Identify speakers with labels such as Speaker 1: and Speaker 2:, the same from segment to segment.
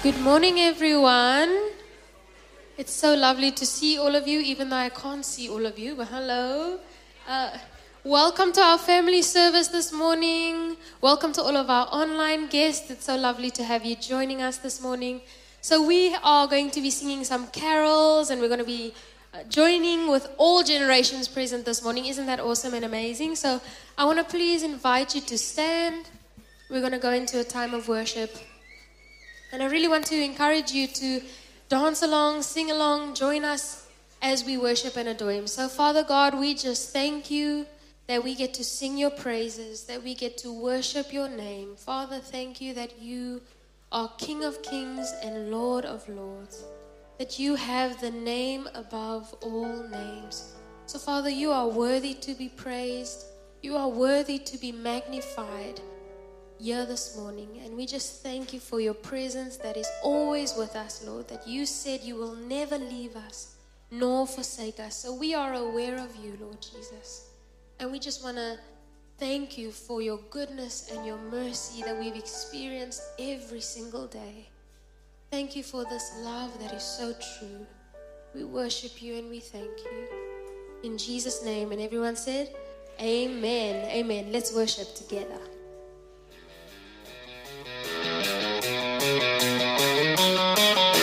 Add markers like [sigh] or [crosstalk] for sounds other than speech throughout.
Speaker 1: Good morning, everyone. It's so lovely to see all of you, even though I can't see all of you. But hello. Uh, welcome to our family service this morning. Welcome to all of our online guests. It's so lovely to have you joining us this morning. So, we are going to be singing some carols and we're going to be uh, joining with all generations present this morning. Isn't that awesome and amazing? So, I want to please invite you to stand. We're going to go into a time of worship. And I really want to encourage you to dance along, sing along, join us as we worship and adore Him. So, Father God, we just thank you that we get to sing your praises, that we get to worship your name. Father, thank you that you are King of kings and Lord of lords, that you have the name above all names. So, Father, you are worthy to be praised, you are worthy to be magnified here this morning. And we just thank you for your presence that is always with us, Lord, that you said you will never leave us nor forsake us. So we are aware of you, Lord Jesus. And we just want to thank you for your goodness and your mercy that we've experienced every single day. Thank you for this love that is so true. We worship you and we thank you. In Jesus' name. And everyone said, Amen. Amen. Let's worship together.
Speaker 2: Thank you.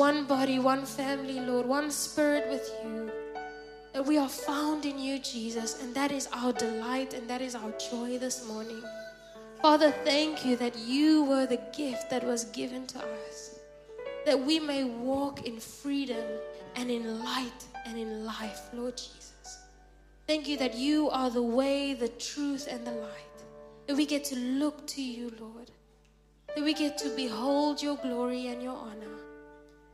Speaker 2: One body, one family, Lord, one spirit with you. That we are found in you, Jesus, and that is our delight and that is our joy this morning. Father, thank you that you were the gift that was given to us. That we may walk in freedom and in light and in life, Lord Jesus. Thank you that you are the way, the truth, and the light. That we get to look to you, Lord. That we get to behold your glory and your honor.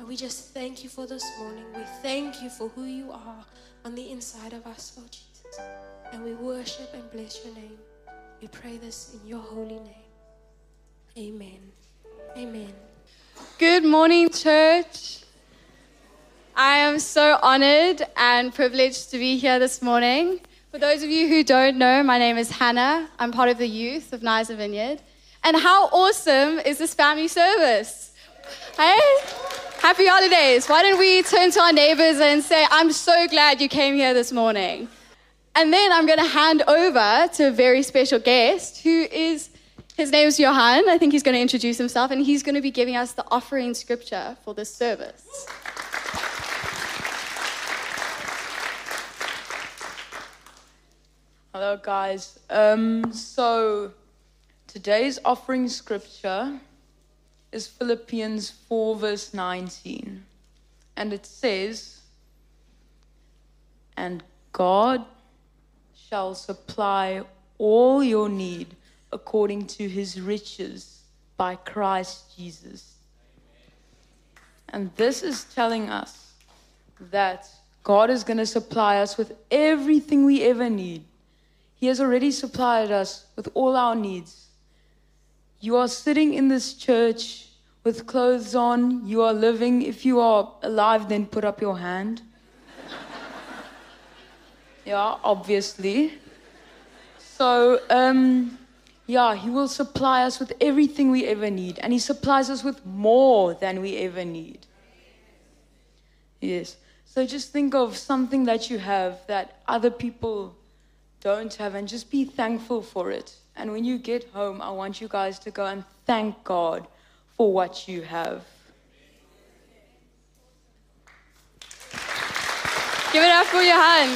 Speaker 2: And we just thank you for this morning. We thank you for who you are on the inside of us, Lord Jesus. And we worship and bless your name. We pray this in your holy name. Amen. Amen.
Speaker 3: Good morning, church. I am so honored and privileged to be here this morning. For those of you who don't know, my name is Hannah. I'm part of the youth of Knysna Vineyard. And how awesome is this family service? Hey? Happy holidays. Why don't we turn to our neighbors and say, I'm so glad you came here this morning. And then I'm going to hand over to a very special guest who is, his name is Johan. I think he's going to introduce himself and he's going to be giving us the offering scripture for this service.
Speaker 4: Hello, guys. Um, so Today's offering scripture is Philippians 4, verse 19. And it says, And God shall supply all your need according to his riches by Christ Jesus. And this is telling us that God is going to supply us with everything we ever need. He has already supplied us with all our needs. You are sitting in this church with clothes on. You are living. If you are alive, then put up your hand. [laughs] yeah, obviously. So, um, yeah, He will supply us with everything we ever need, and He supplies us with more than we ever need. Yes. So just think of something that you have that other people don't have, and just be thankful for it. And when you get home, I want you guys to go and thank God for what you have.
Speaker 3: Give it up for Johan.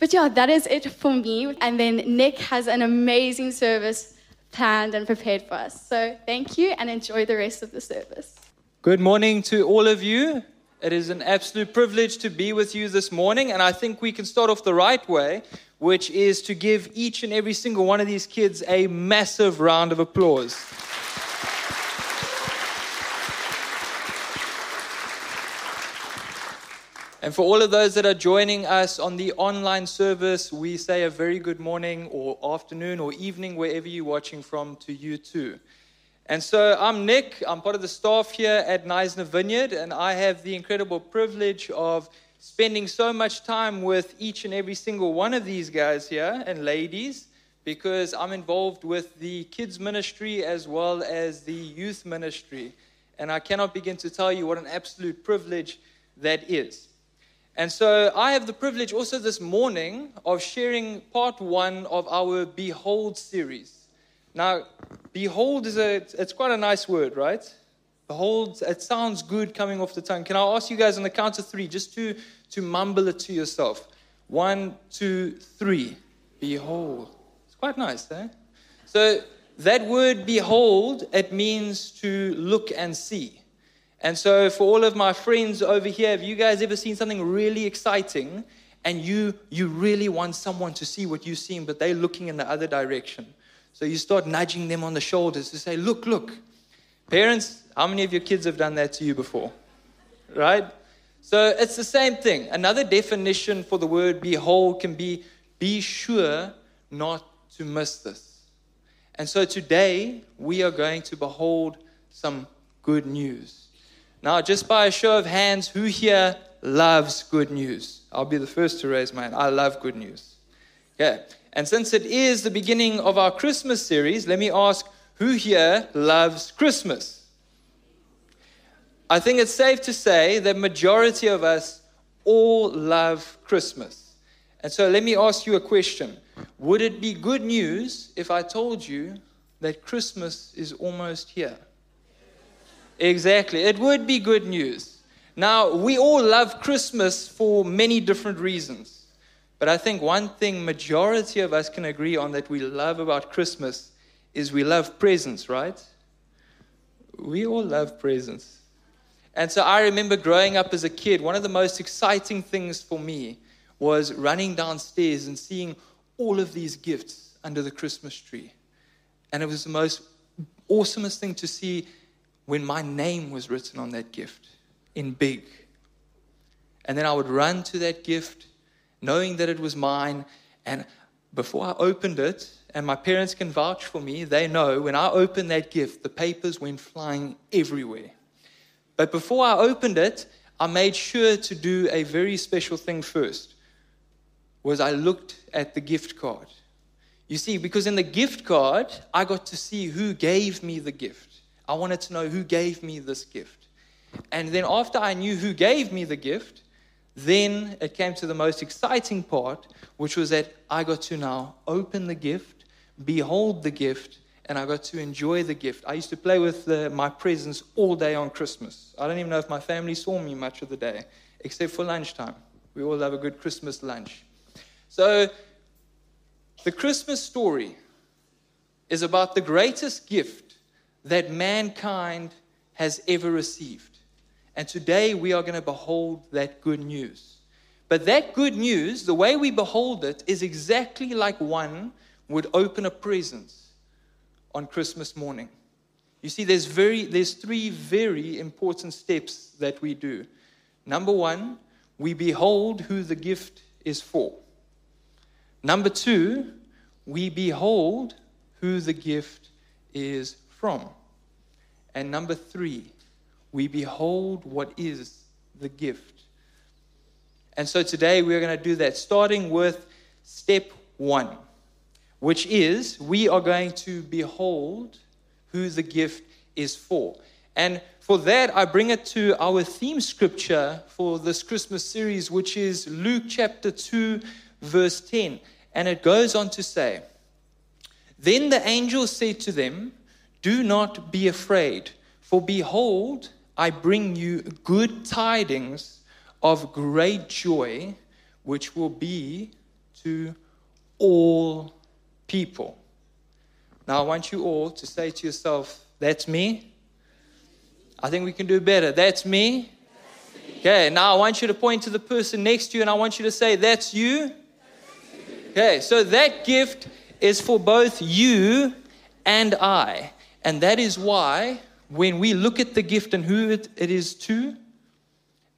Speaker 3: But yeah, that is it for me. And then Nick has an amazing service planned and prepared for us. So thank you and enjoy the rest of the service.
Speaker 5: Good morning to all of you. It is an absolute privilege to be with you this morning, and I think we can start off the right way, which is to give each and every single one of these kids a massive round of applause. And for all of those that are joining us on the online service, we say a very good morning or afternoon or evening, wherever you're watching from, to you too. And so I'm Nick. I'm part of the staff here at Knysna Vineyard, and I have the incredible privilege of spending so much time with each and every single one of these guys here and ladies because I'm involved with the kids ministry as well as the youth ministry. And I cannot begin to tell you what an absolute privilege that is. And so I have the privilege also this morning of sharing part one of our Behold series. Now, behold is a, it's quite a nice word, right? Behold, it sounds good coming off the tongue. Can I ask you guys on the count of three just to, to mumble it to yourself? One, two, three. Behold. It's quite nice, eh? So that word behold, it means to look and see. And so, for all of my friends over here, have you guys ever seen something really exciting and you, you really want someone to see what you've seen, but they're looking in the other direction? So, you start nudging them on the shoulders to say, Look, look. Parents, how many of your kids have done that to you before? Right? So, it's the same thing. Another definition for the word behold can be be sure not to miss this. And so, today, we are going to behold some good news. Now, just by a show of hands, who here loves good news? I'll be the first to raise my hand. I love good news. Okay. And since it is the beginning of our Christmas series, let me ask who here loves Christmas? I think it's safe to say that majority of us all love Christmas. And so let me ask you a question. Would it be good news if I told you that Christmas is almost here? Exactly. It would be good news. Now, we all love Christmas for many different reasons. But I think one thing majority of us can agree on that we love about Christmas is we love presents, right? We all love presents. And so I remember growing up as a kid, one of the most exciting things for me was running downstairs and seeing all of these gifts under the Christmas tree. And it was the most awesomest thing to see when my name was written on that gift in big. And then I would run to that gift knowing that it was mine. And before I opened it, and my parents can vouch for me, they know when I opened that gift, the papers went flying everywhere. But before I opened it, I made sure to do a very special thing first. Was I looked at the gift card. You see, because in the gift card, I got to see who gave me the gift. I wanted to know who gave me this gift. And then after I knew who gave me the gift, then it came to the most exciting part, which was that I got to now open the gift, behold the gift, and I got to enjoy the gift. I used to play with the, my presents all day on Christmas. I don't even know if my family saw me much of the day, except for lunchtime. We all have a good Christmas lunch. So The Christmas story is about the greatest gift that mankind has ever received. And today we are going to behold that good news. But that good news, the way we behold it, is exactly like one would open a present on Christmas morning. You see, there's, very, there's three very important steps that we do. Number one, we behold who the gift is for. Number two, we behold who the gift is from. And number three, we behold what is the gift. And so today we're going to do that, starting with step one, which is we are going to behold who the gift is for. And for that, I bring it to our theme scripture for this Christmas series, which is Luke chapter 2, verse 10. And it goes on to say, Then the angel said to them, Do not be afraid, for behold, I bring you good tidings of great joy, which will be to all people. Now, I want you all to say to yourself, That's me. I think we can do better. That's me. Okay, now I want you to point to the person next to you and I want you to say, That's you. Okay, so that gift is for both you and I. And that is why when we look at the gift and who it, it is to,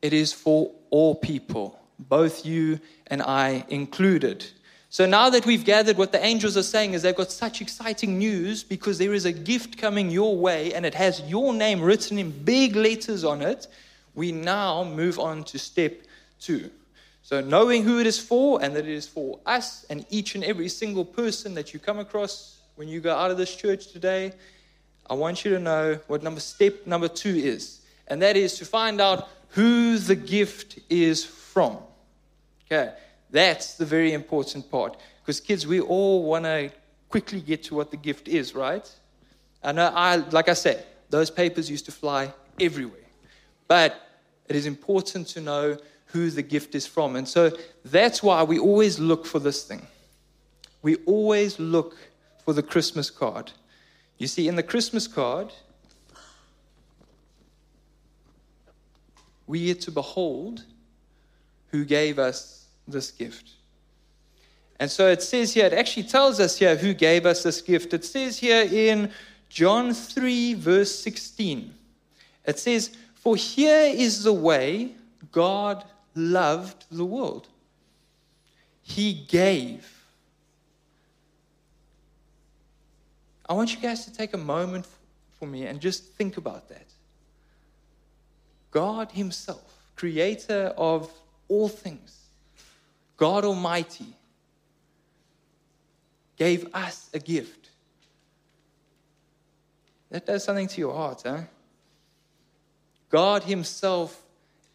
Speaker 5: it is for all people, both you and I included. So now that we've gathered what the angels are saying is they've got such exciting news because there is a gift coming your way and it has your name written in big letters on it. We now move on to step two. So knowing who it is for and that it is for us and each and every single person that you come across when you go out of this church today, I want you to know what number step number 2 is. And that is to find out who the gift is from. Okay. That's the very important part. Because, kids, we all want to quickly get to what the gift is, right? I know, I, like I said, those papers used to fly everywhere. But it is important to know who the gift is from. And so that's why we always look for this thing. We always look for the Christmas card. You see, in the Christmas card, we get to behold who gave us this gift. And so it says here, it actually tells us here who gave us this gift. It says here in John 3, verse 16, it says, For here is the way God loved the world. He gave. I want you guys to take a moment for me and just think about that. God Himself, creator of all things, God Almighty gave us a gift. That does something to your heart, huh? God Himself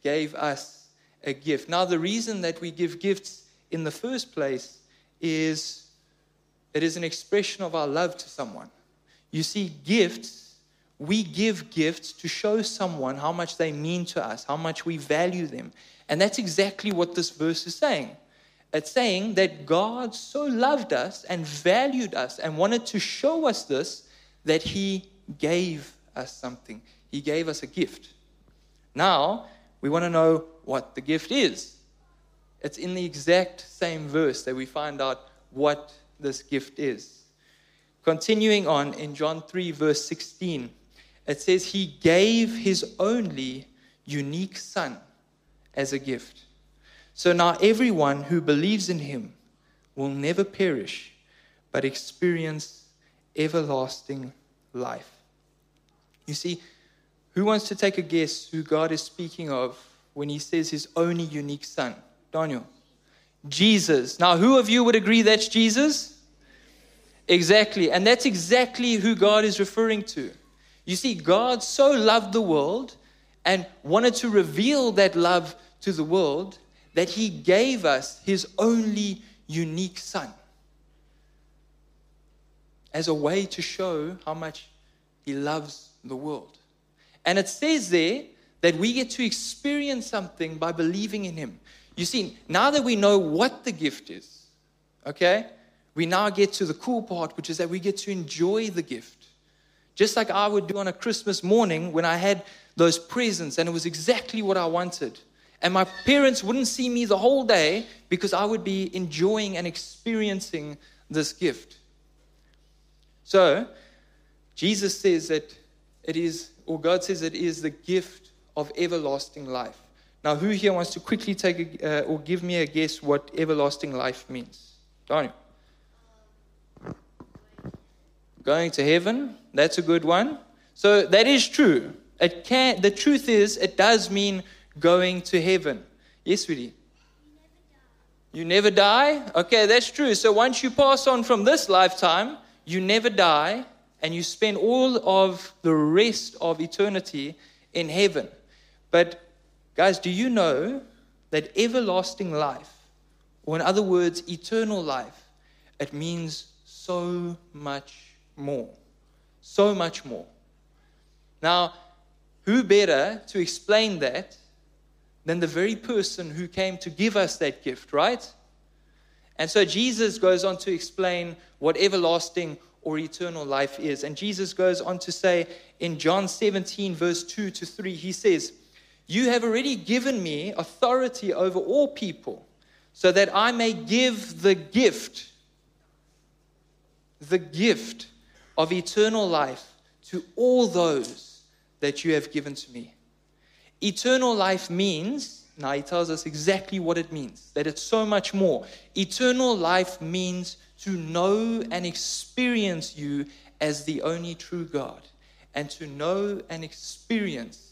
Speaker 5: gave us a gift. Now, the reason that we give gifts in the first place is it is an expression of our love to someone. You see, gifts, we give gifts to show someone how much they mean to us, how much we value them. And that's exactly what this verse is saying. It's saying that God so loved us and valued us and wanted to show us this that He gave us something. He gave us a gift. Now, we want to know what the gift is. It's in the exact same verse that we find out what this gift is. Continuing on in John 3, verse 16, it says, He gave His only unique Son as a gift so now everyone who believes in him will never perish, but experience everlasting life. You see, who wants to take a guess who God is speaking of when he says his only unique son? Daniel. Jesus. Now, who of you would agree that's Jesus? Exactly. And that's exactly who God is referring to. You see, God so loved the world and wanted to reveal that love to the world that he gave us his only unique son as a way to show how much he loves the world. And it says there that we get to experience something by believing in him. You see, now that we know what the gift is, okay, we now get to the cool part, which is that we get to enjoy the gift. Just like I would do on a Christmas morning when I had those presents and it was exactly what I wanted. And my parents wouldn't see me the whole day because I would be enjoying and experiencing this gift. So, Jesus says that it is, or God says it is the gift of everlasting life. Now, who here wants to quickly take a, uh, or give me a guess what everlasting life means? Daniel. Going to heaven, that's a good one. So that is true. It can the truth is it does mean going to heaven. Yes, sweetie. You never die? Okay, that's true. So once you pass on from this lifetime, you never die and you spend all of the rest of eternity in heaven. But Guys, do you know that everlasting life, or in other words, eternal life, it means so much more? So much more. Now, who better to explain that than the very person who came to give us that gift, right? And so Jesus goes on to explain what everlasting or eternal life is. And Jesus goes on to say in John 17, verse 2 to 3, he says, you have already given me authority over all people, so that I may give the gift, the gift of eternal life to all those that you have given to me. Eternal life means, now he tells us exactly what it means, that it's so much more. Eternal life means to know and experience you as the only true God, and to know and experience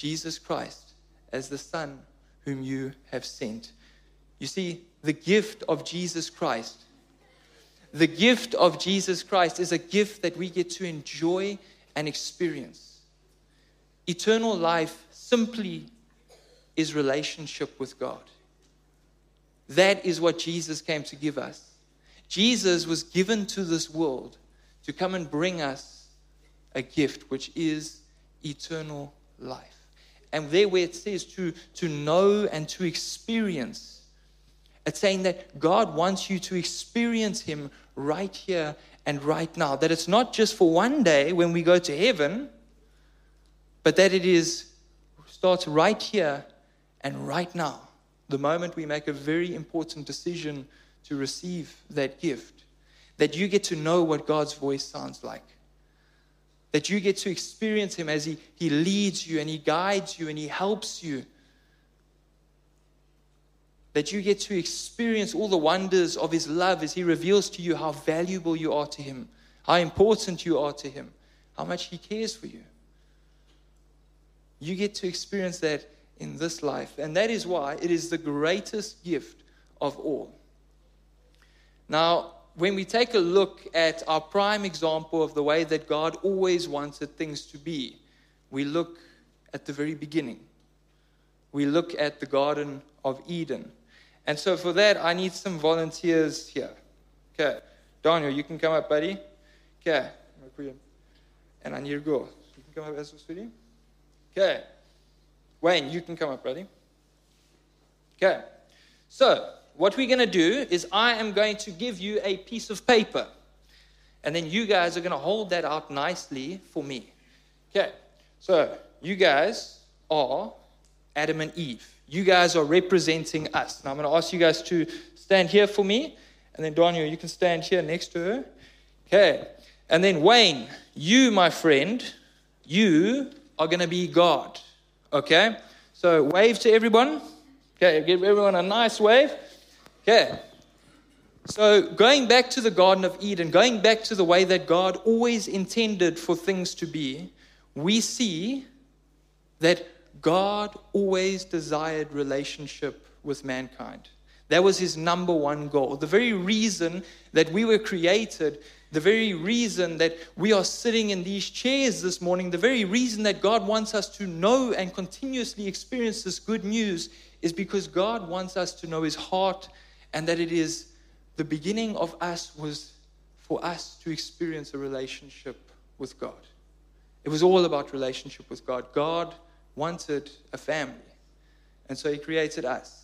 Speaker 5: Jesus Christ as the Son whom you have sent. You see, the gift of Jesus Christ, the gift of Jesus Christ is a gift that we get to enjoy and experience. Eternal life simply is relationship with God. That is what Jesus came to give us. Jesus was given to this world to come and bring us a gift, which is eternal life. And there where it says to, to know and to experience, it's saying that God wants you to experience Him right here and right now. That it's not just for one day when we go to heaven, but that it is starts right here and right now. The moment we make a very important decision to receive that gift, that you get to know what God's voice sounds like that you get to experience Him as He, he leads you and He guides you and He helps you. That you get to experience all the wonders of His love as He reveals to you how valuable you are to Him, how important you are to Him, how much He cares for you. You get to experience that in this life. And that is why it is the greatest gift of all. Now, when we take a look at our prime example of the way that God always wanted things to be, we look at the very beginning. We look at the Garden of Eden. And so for that, I need some volunteers here. Okay. Daniel, you can come up, buddy. Okay. And I need to go. You can come up as well, sweetie. Okay. Wayne, you can come up, buddy. Okay. So, what we're going to do is I am going to give you a piece of paper. And then you guys are going to hold that out nicely for me. Okay, so you guys are Adam and Eve. You guys are representing us. Now I'm going to ask you guys to stand here for me. And then Daniel, you can stand here next to her. Okay. And then Wayne, you, my friend, you are going to be God. Okay? So wave to everyone. Okay, give everyone a nice wave. Okay. So, going back to the Garden of Eden, going back to the way that God always intended for things to be, we see that God always desired relationship with mankind. That was his number one goal. The very reason that we were created, the very reason that we are sitting in these chairs this morning, the very reason that God wants us to know and continuously experience this good news is because God wants us to know his heart and that it is the beginning of us was for us to experience a relationship with God. It was all about relationship with God. God wanted a family, and so He created us.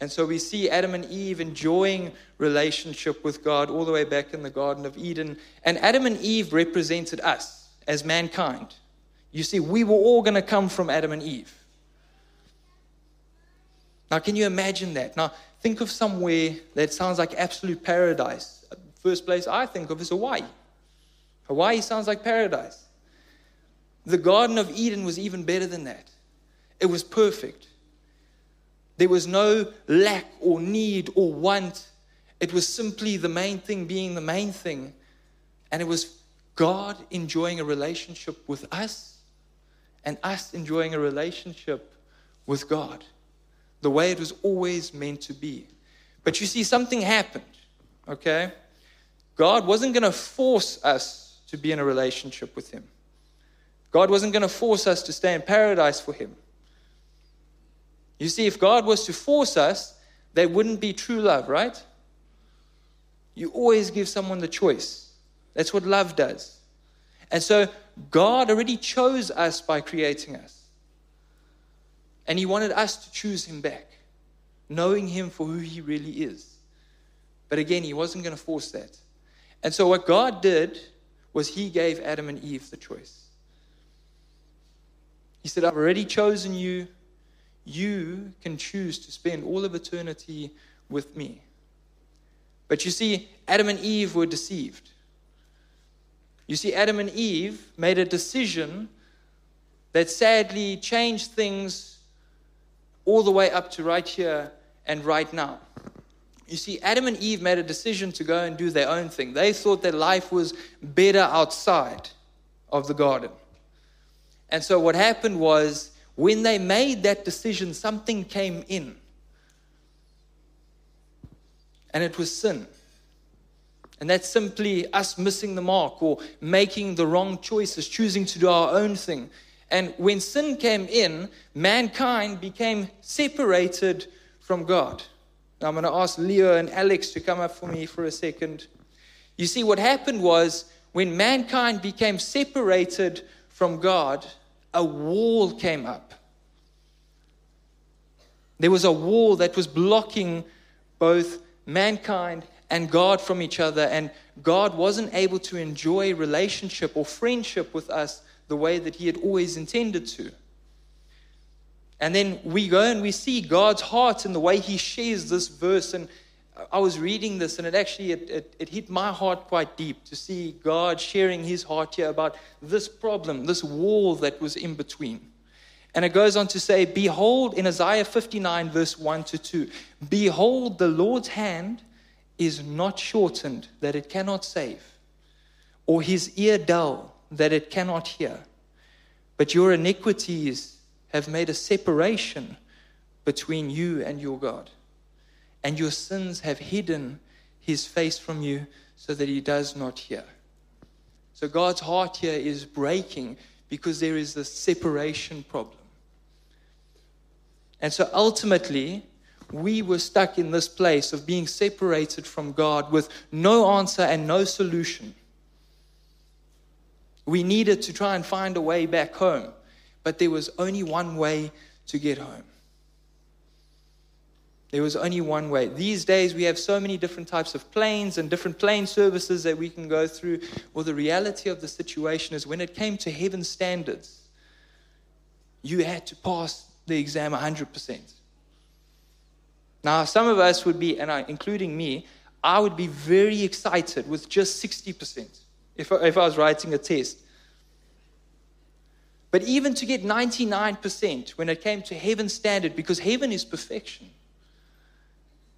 Speaker 5: And so we see Adam and Eve enjoying relationship with God all the way back in the Garden of Eden. And Adam and Eve represented us as mankind. You see, we were all going to come from Adam and Eve. Now, can you imagine that? Now, think of somewhere that sounds like absolute paradise. First place I think of is Hawaii. Hawaii sounds like paradise. The Garden of Eden was even better than that. It was perfect. There was no lack or need or want. It was simply the main thing being the main thing. And it was God enjoying a relationship with us and us enjoying a relationship with God the way it was always meant to be. But you see, something happened, okay? God wasn't going to force us to be in a relationship with Him. God wasn't going to force us to stay in paradise for Him. You see, if God was to force us, there wouldn't be true love, right? You always give someone the choice. That's what love does. And so God already chose us by creating us. And He wanted us to choose Him back, knowing Him for who He really is. But again, He wasn't going to force that. And so what God did was He gave Adam and Eve the choice. He said, I've already chosen you. You can choose to spend all of eternity with me. But you see, Adam and Eve were deceived. You see, Adam and Eve made a decision that sadly changed things all the way up to right here and right now. You see, Adam and Eve made a decision to go and do their own thing. They thought that life was better outside of the garden. And so what happened was, when they made that decision, something came in. And it was sin. And that's simply us missing the mark or making the wrong choices, choosing to do our own thing. And when sin came in, mankind became separated from God. Now I'm going to ask Leo and Alex to come up for me for a second. You see, what happened was when mankind became separated from God, a wall came up. There was a wall that was blocking both mankind and God from each other, and God wasn't able to enjoy relationship or friendship with us the way that He had always intended to. And then we go and we see God's heart in the way He shares this verse. And I was reading this, and it actually it, it, it, hit my heart quite deep to see God sharing His heart here about this problem, this wall that was in between. And it goes on to say, Behold, in Isaiah 59, verse 1 to 2, Behold, the Lord's hand is not shortened that it cannot save, or his ear dull that it cannot hear. But your iniquities have made a separation between you and your God, and your sins have hidden his face from you so that he does not hear. So God's heart here is breaking because there is this separation problem. And so ultimately, we were stuck in this place of being separated from God with no answer and no solution. We needed to try and find a way back home, but there was only one way to get home. There was only one way. These days, we have so many different types of planes and different plane services that we can go through. Well, the reality of the situation is when it came to heaven standards, you had to pass the exam 100%. Now, some of us would be, and I, including me, I would be very excited with just 60% if I, if I was writing a test. But even to get 99% when it came to heaven standard, because heaven is perfection,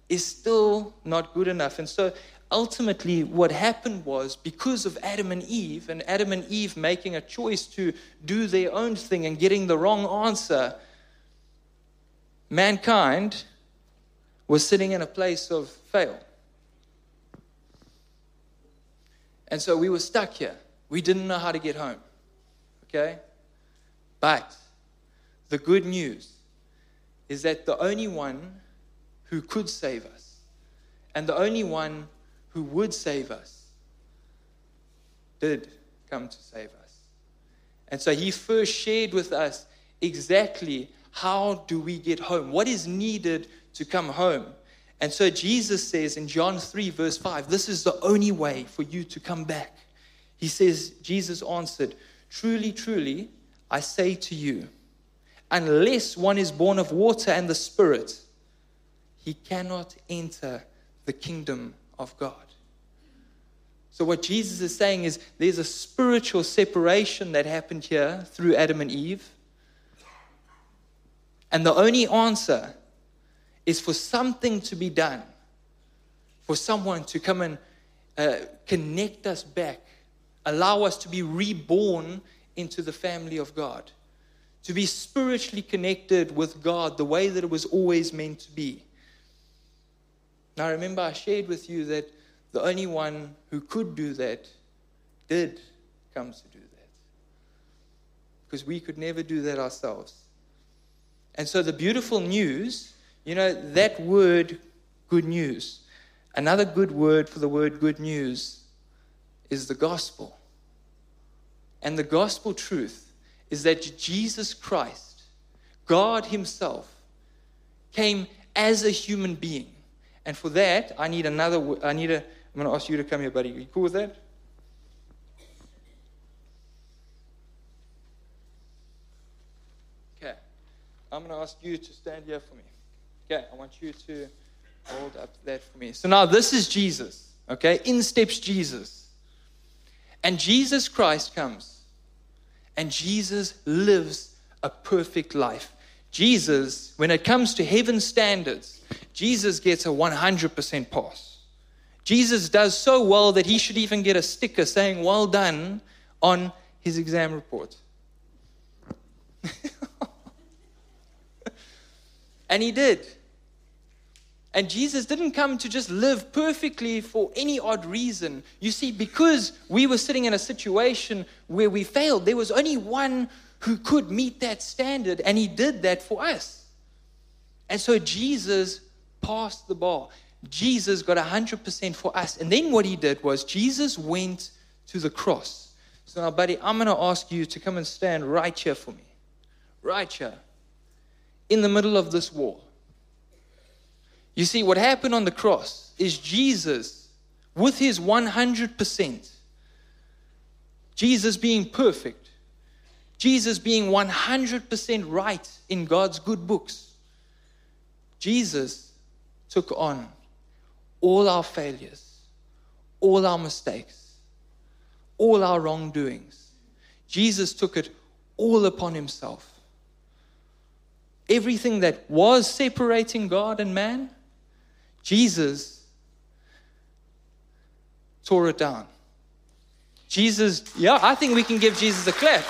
Speaker 5: is still not good enough. And so ultimately, what happened was because of Adam and Eve, and Adam and Eve making a choice to do their own thing and getting the wrong answer, mankind was sitting in a place of fail. And so we were stuck here. We didn't know how to get home. Okay? But the good news is that the only one who could save us and the only one who would save us did come to save us. And so he first shared with us exactly how do we get home? What is needed to come home. And so Jesus says in John 3, verse 5, this is the only way for you to come back. He says, Jesus answered, Truly, truly, I say to you, unless one is born of water and the Spirit, he cannot enter the kingdom of God. So, what Jesus is saying is there's a spiritual separation that happened here through Adam and Eve. And the only answer is for something to be done, for someone to come and uh, connect us back, allow us to be reborn into the family of God, to be spiritually connected with God the way that it was always meant to be. Now, remember, I shared with you that the only one who could do that did come to do that. Because we could never do that ourselves. And so, the beautiful news, you know, that word, good news, another good word for the word good news is the gospel. And the gospel truth is that Jesus Christ, God Himself, came as a human being. And for that, I need another, I need a, I'm going to ask you to come here, buddy. Are you cool with that? Okay. I'm going to ask you to stand here for me. Okay. I want you to hold up that for me. So now this is Jesus. Okay. In steps Jesus. And Jesus Christ comes. And Jesus lives a perfect life. Jesus, when it comes to heaven standards, Jesus gets a 100% pass. Jesus does so well that he should even get a sticker saying, Well done, on his exam report. [laughs] and he did. And Jesus didn't come to just live perfectly for any odd reason. You see, because we were sitting in a situation where we failed, there was only one who could meet that standard, and he did that for us. And so Jesus passed the bar. Jesus got 100% for us. And then what he did was Jesus went to the cross. So now, buddy, I'm going to ask you to come and stand right here for me. Right here. In the middle of this wall. You see, what happened on the cross is Jesus, with his 100%, Jesus being perfect, Jesus being 100% right in God's good books, Jesus took on all our failures, all our mistakes, all our wrongdoings. Jesus took it all upon himself. Everything that was separating God and man, Jesus tore it down. Jesus, yeah, I think we can give Jesus a clap.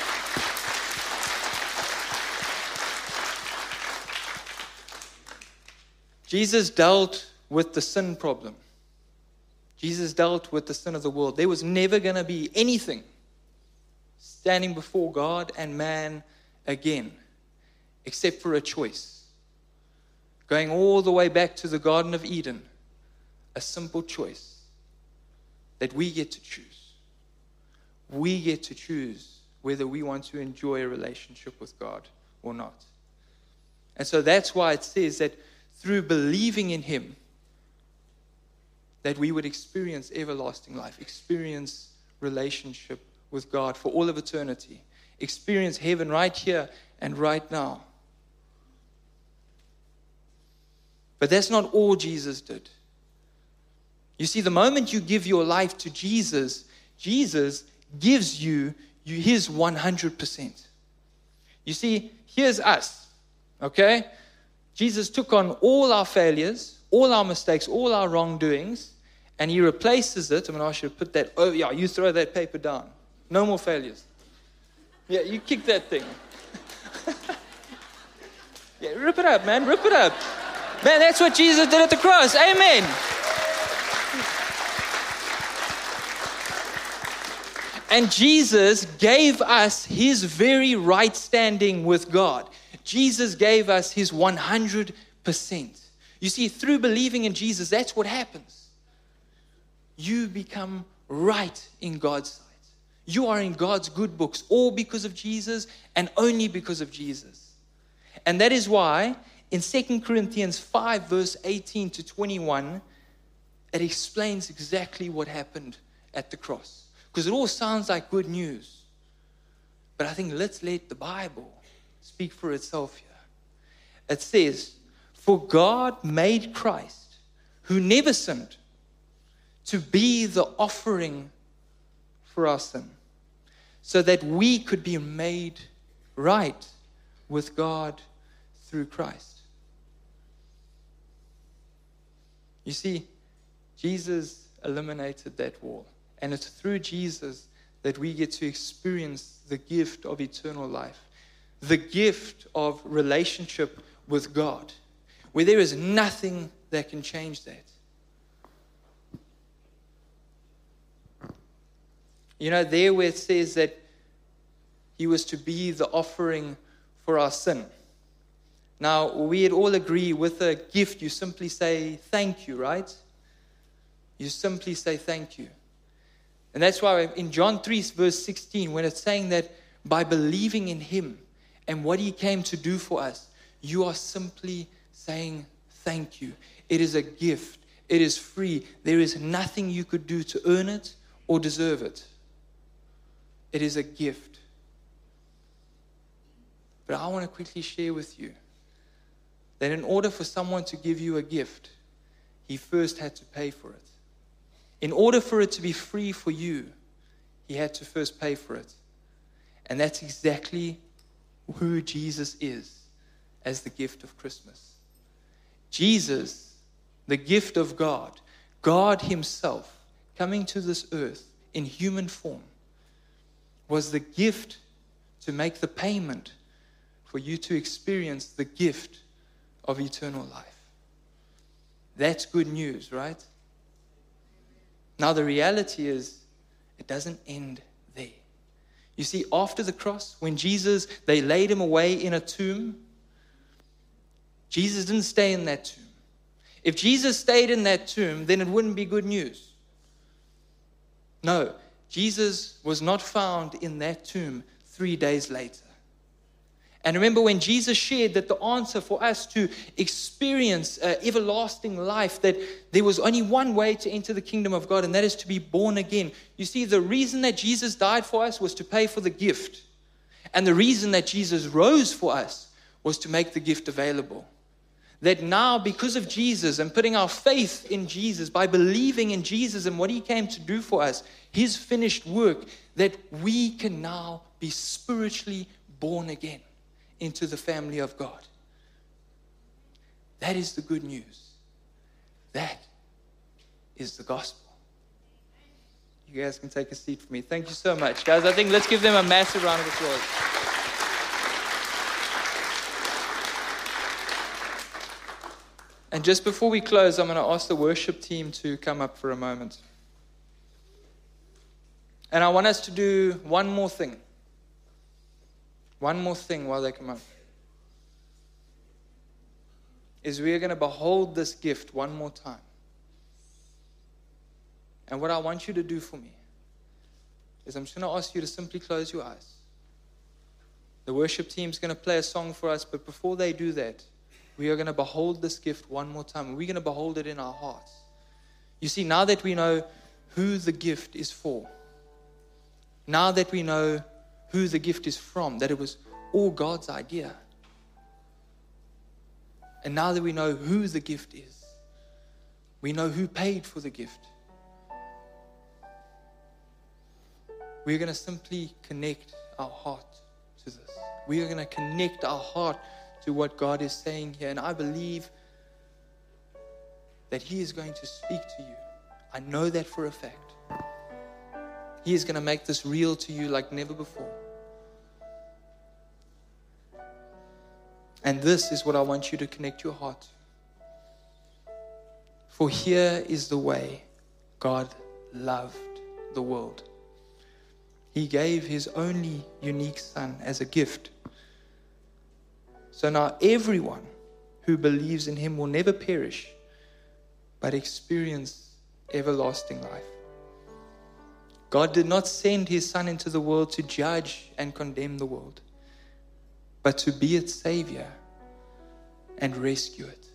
Speaker 5: Jesus dealt with the sin problem. Jesus dealt with the sin of the world. There was never going to be anything standing before God and man again except for a choice. Going all the way back to the Garden of Eden, a simple choice that we get to choose. We get to choose whether we want to enjoy a relationship with God or not. And so that's why it says that through believing in Him, that we would experience everlasting life, experience relationship with God for all of eternity, experience heaven right here and right now. But that's not all Jesus did. You see, the moment you give your life to Jesus, Jesus gives you, his 100%. You see, here's us, okay? Jesus took on all our failures, all our mistakes, all our wrongdoings, and he replaces it. To ask you to put that, oh, yeah, you throw that paper down. No more failures. Yeah, you kick that thing. [laughs] yeah, rip it up, man, rip it up. Man, that's what Jesus did at the cross. Amen. And Jesus gave us his very right standing with God. Jesus gave us his 100%. You see, through believing in Jesus, that's what happens. You become right in God's sight. You are in God's good books, all because of Jesus and only because of Jesus. And that is why in 2 Corinthians 5, verse 18 to 21, it explains exactly what happened at the cross. Because it all sounds like good news. But I think let's let the Bible speak for itself here. It says, For God made Christ, who never sinned, to be the offering for our sin, so that we could be made right with God through Christ. You see, Jesus eliminated that wall. And it's through Jesus that we get to experience the gift of eternal life, the gift of relationship with God, where there is nothing that can change that. You know, there where it says that he was to be the offering for our sin. Now, we'd all agree with a gift, you simply say thank you, right? You simply say thank you. And that's why in John 3, verse 16, when it's saying that by believing in him and what he came to do for us, you are simply saying thank you. It is a gift, it is free. There is nothing you could do to earn it or deserve it. It is a gift. But I want to quickly share with you that in order for someone to give you a gift, he first had to pay for it. In order for it to be free for you, he had to first pay for it. And that's exactly who Jesus is as the gift of Christmas. Jesus, the gift of God, God Himself coming to this earth in human form, was the gift to make the payment for you to experience the gift of eternal life. That's good news, right? Now, the reality is, it doesn't end there. You see, after the cross, when Jesus, they laid him away in a tomb, Jesus didn't stay in that tomb. If Jesus stayed in that tomb, then it wouldn't be good news. No, Jesus was not found in that tomb three days later. And remember when Jesus shared that the answer for us to experience uh, everlasting life, that there was only one way to enter the kingdom of God, and that is to be born again. You see, the reason that Jesus died for us was to pay for the gift. And the reason that Jesus rose for us was to make the gift available. That now, because of Jesus and putting our faith in Jesus, by believing in Jesus and what he came to do for us, his finished work, that we can now be spiritually born again into the family of God. That is the good news. That is the gospel. You guys can take a seat for me. Thank you so much, guys. I think let's give them a massive round of applause. And just before we close, I'm going to ask the worship team to come up for a moment. And I want us to do one more thing. One more thing while they come up is we are going to behold this gift one more time. And what I want you to do for me is I'm just going to ask you to simply close your eyes. The worship team is going to play a song for us, but before they do that, we are going to behold this gift one more time. We're going to behold it in our hearts. You see, now that we know who the gift is for, now that we know who the gift is from, that it was all God's idea. And now that we know who the gift is, we know who paid for the gift. We're going to simply connect our heart to this. We are going to connect our heart to what God is saying here. And I believe that He is going to speak to you. I know that for a fact. He is going to make this real to you like never before. And this is what I want you to connect your heart to. For here is the way God loved the world. He gave his only unique Son as a gift. So now everyone who believes in him will never perish, but experience everlasting life. God did not send his Son into the world to judge and condemn the world, but to be its Savior and rescue it.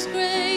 Speaker 1: Sin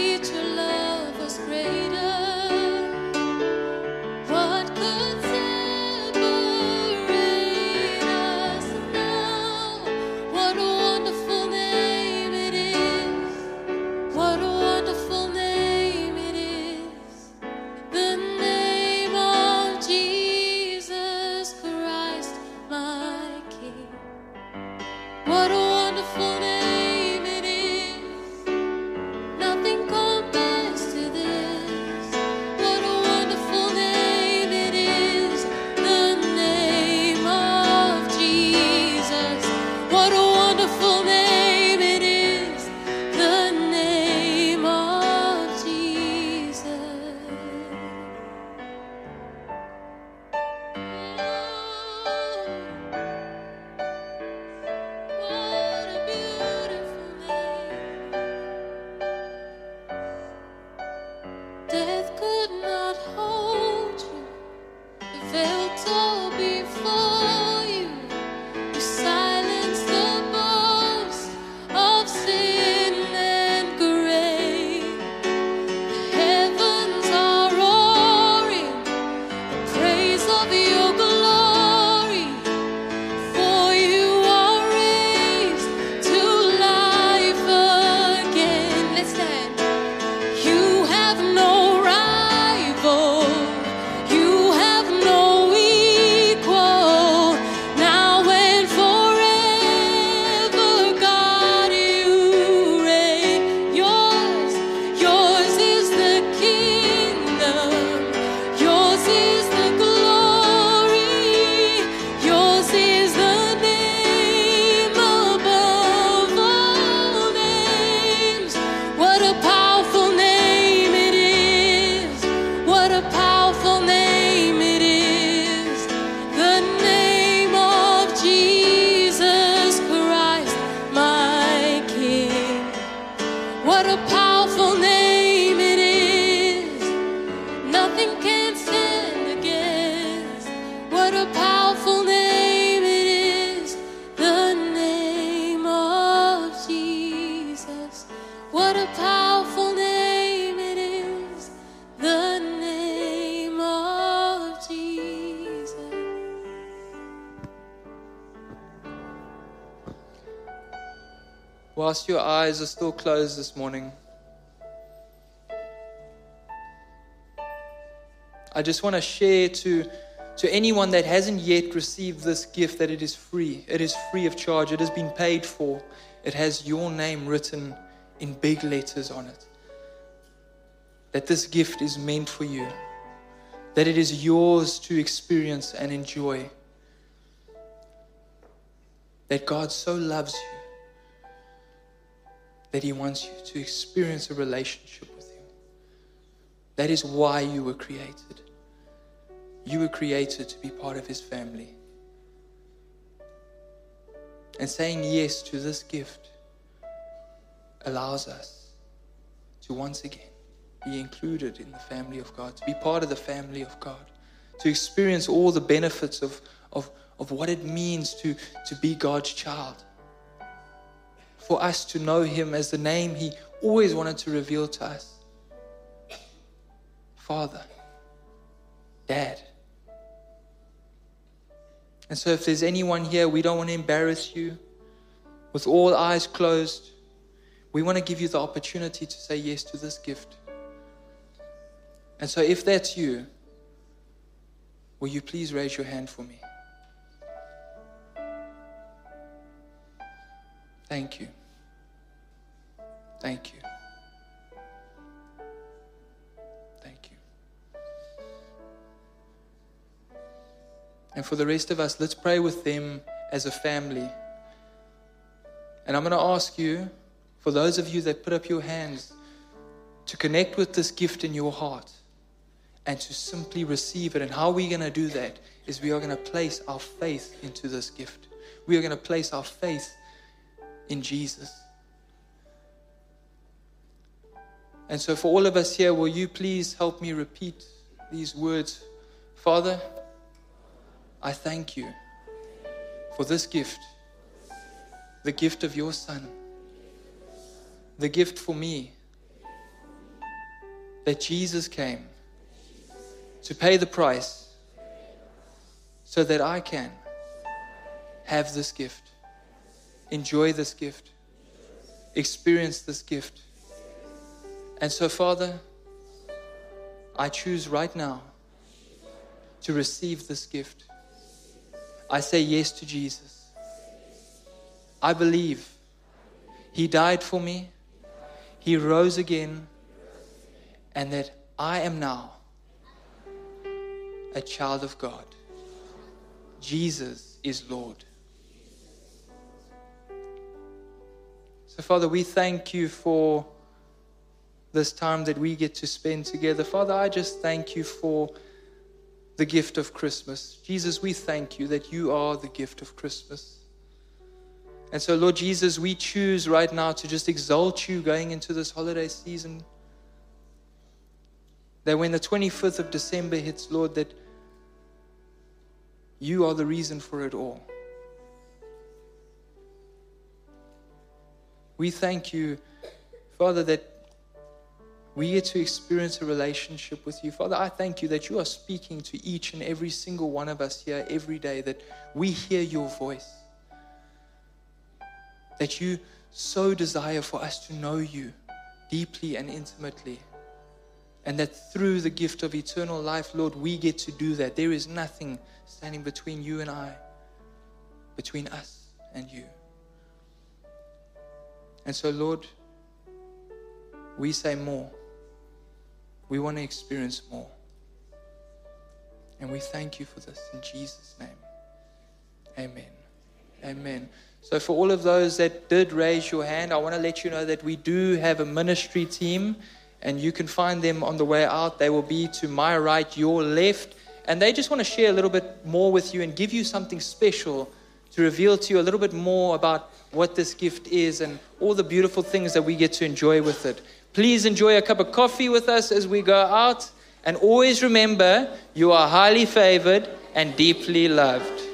Speaker 5: your eyes are still closed this morning, I just want to share to, to anyone that hasn't yet received this gift that it is free. It is free of charge. It has been paid for. It has your name written in big letters on it. That this gift is meant for you. That it is yours to experience and enjoy. That God so loves you that He wants you to experience a relationship with Him. That is why you were created. You were created to be part of His family. And saying yes to this gift allows us to once again be included in the family of God, to be part of the family of God, to experience all the benefits of, of, of what it means to, to be God's child. For us to know Him as the name He always wanted to reveal to us Father, Dad. And so, if there's anyone here, we don't want to embarrass you. With all eyes closed, we want to give you the opportunity to say yes to this gift. And so, if that's you, will you please raise your hand for me? Thank you. Thank you. Thank you. And for the rest of us, let's pray with them as a family. And I'm going to ask you, for those of you that put up your hands, to connect with this gift in your heart and to simply receive it. And how we're going to do that is we are going to place our faith into this gift. We are going to place our faith in Jesus. And so, for all of us here, will you please help me repeat these words? Father, I thank you for this gift, the gift of your Son, the gift for me, that Jesus came to pay the price so that I can have this gift, enjoy this gift, experience this gift. And so, Father, I choose right now to receive this gift. I say yes to Jesus. I believe He died for me, He rose again, and that I am now a child of God. Jesus is Lord. So, Father, we thank you for this time that we get to spend together. Father, I just thank you for the gift of Christmas. Jesus, we thank you that you are the gift of Christmas. And so, Lord Jesus, we choose right now to just exalt you going into this holiday season. That when the 25th of December hits, Lord, that you are the reason for it all. We thank you, Father, that we get to experience a relationship with you. Father, I thank you that you are speaking to each and every single one of us here every day, that we hear your voice, that you so desire for us to know you deeply and intimately. And that through the gift of eternal life, Lord, we get to do that. There is nothing standing between you and I, between us and you. And so, Lord, we say more. We want to experience more. And we thank you for this in Jesus' name. Amen. Amen. So, for all of those that did raise your hand, I want to let you know that we do have a ministry team, and you can find them on the way out. They will be to my right, your left, and they just want to share a little bit more with you and give you something special to reveal to you a little bit more about what this gift is and all the beautiful things that we get to enjoy with it. Please enjoy a cup of coffee with us as we go out. And always remember, you are highly favored and deeply loved.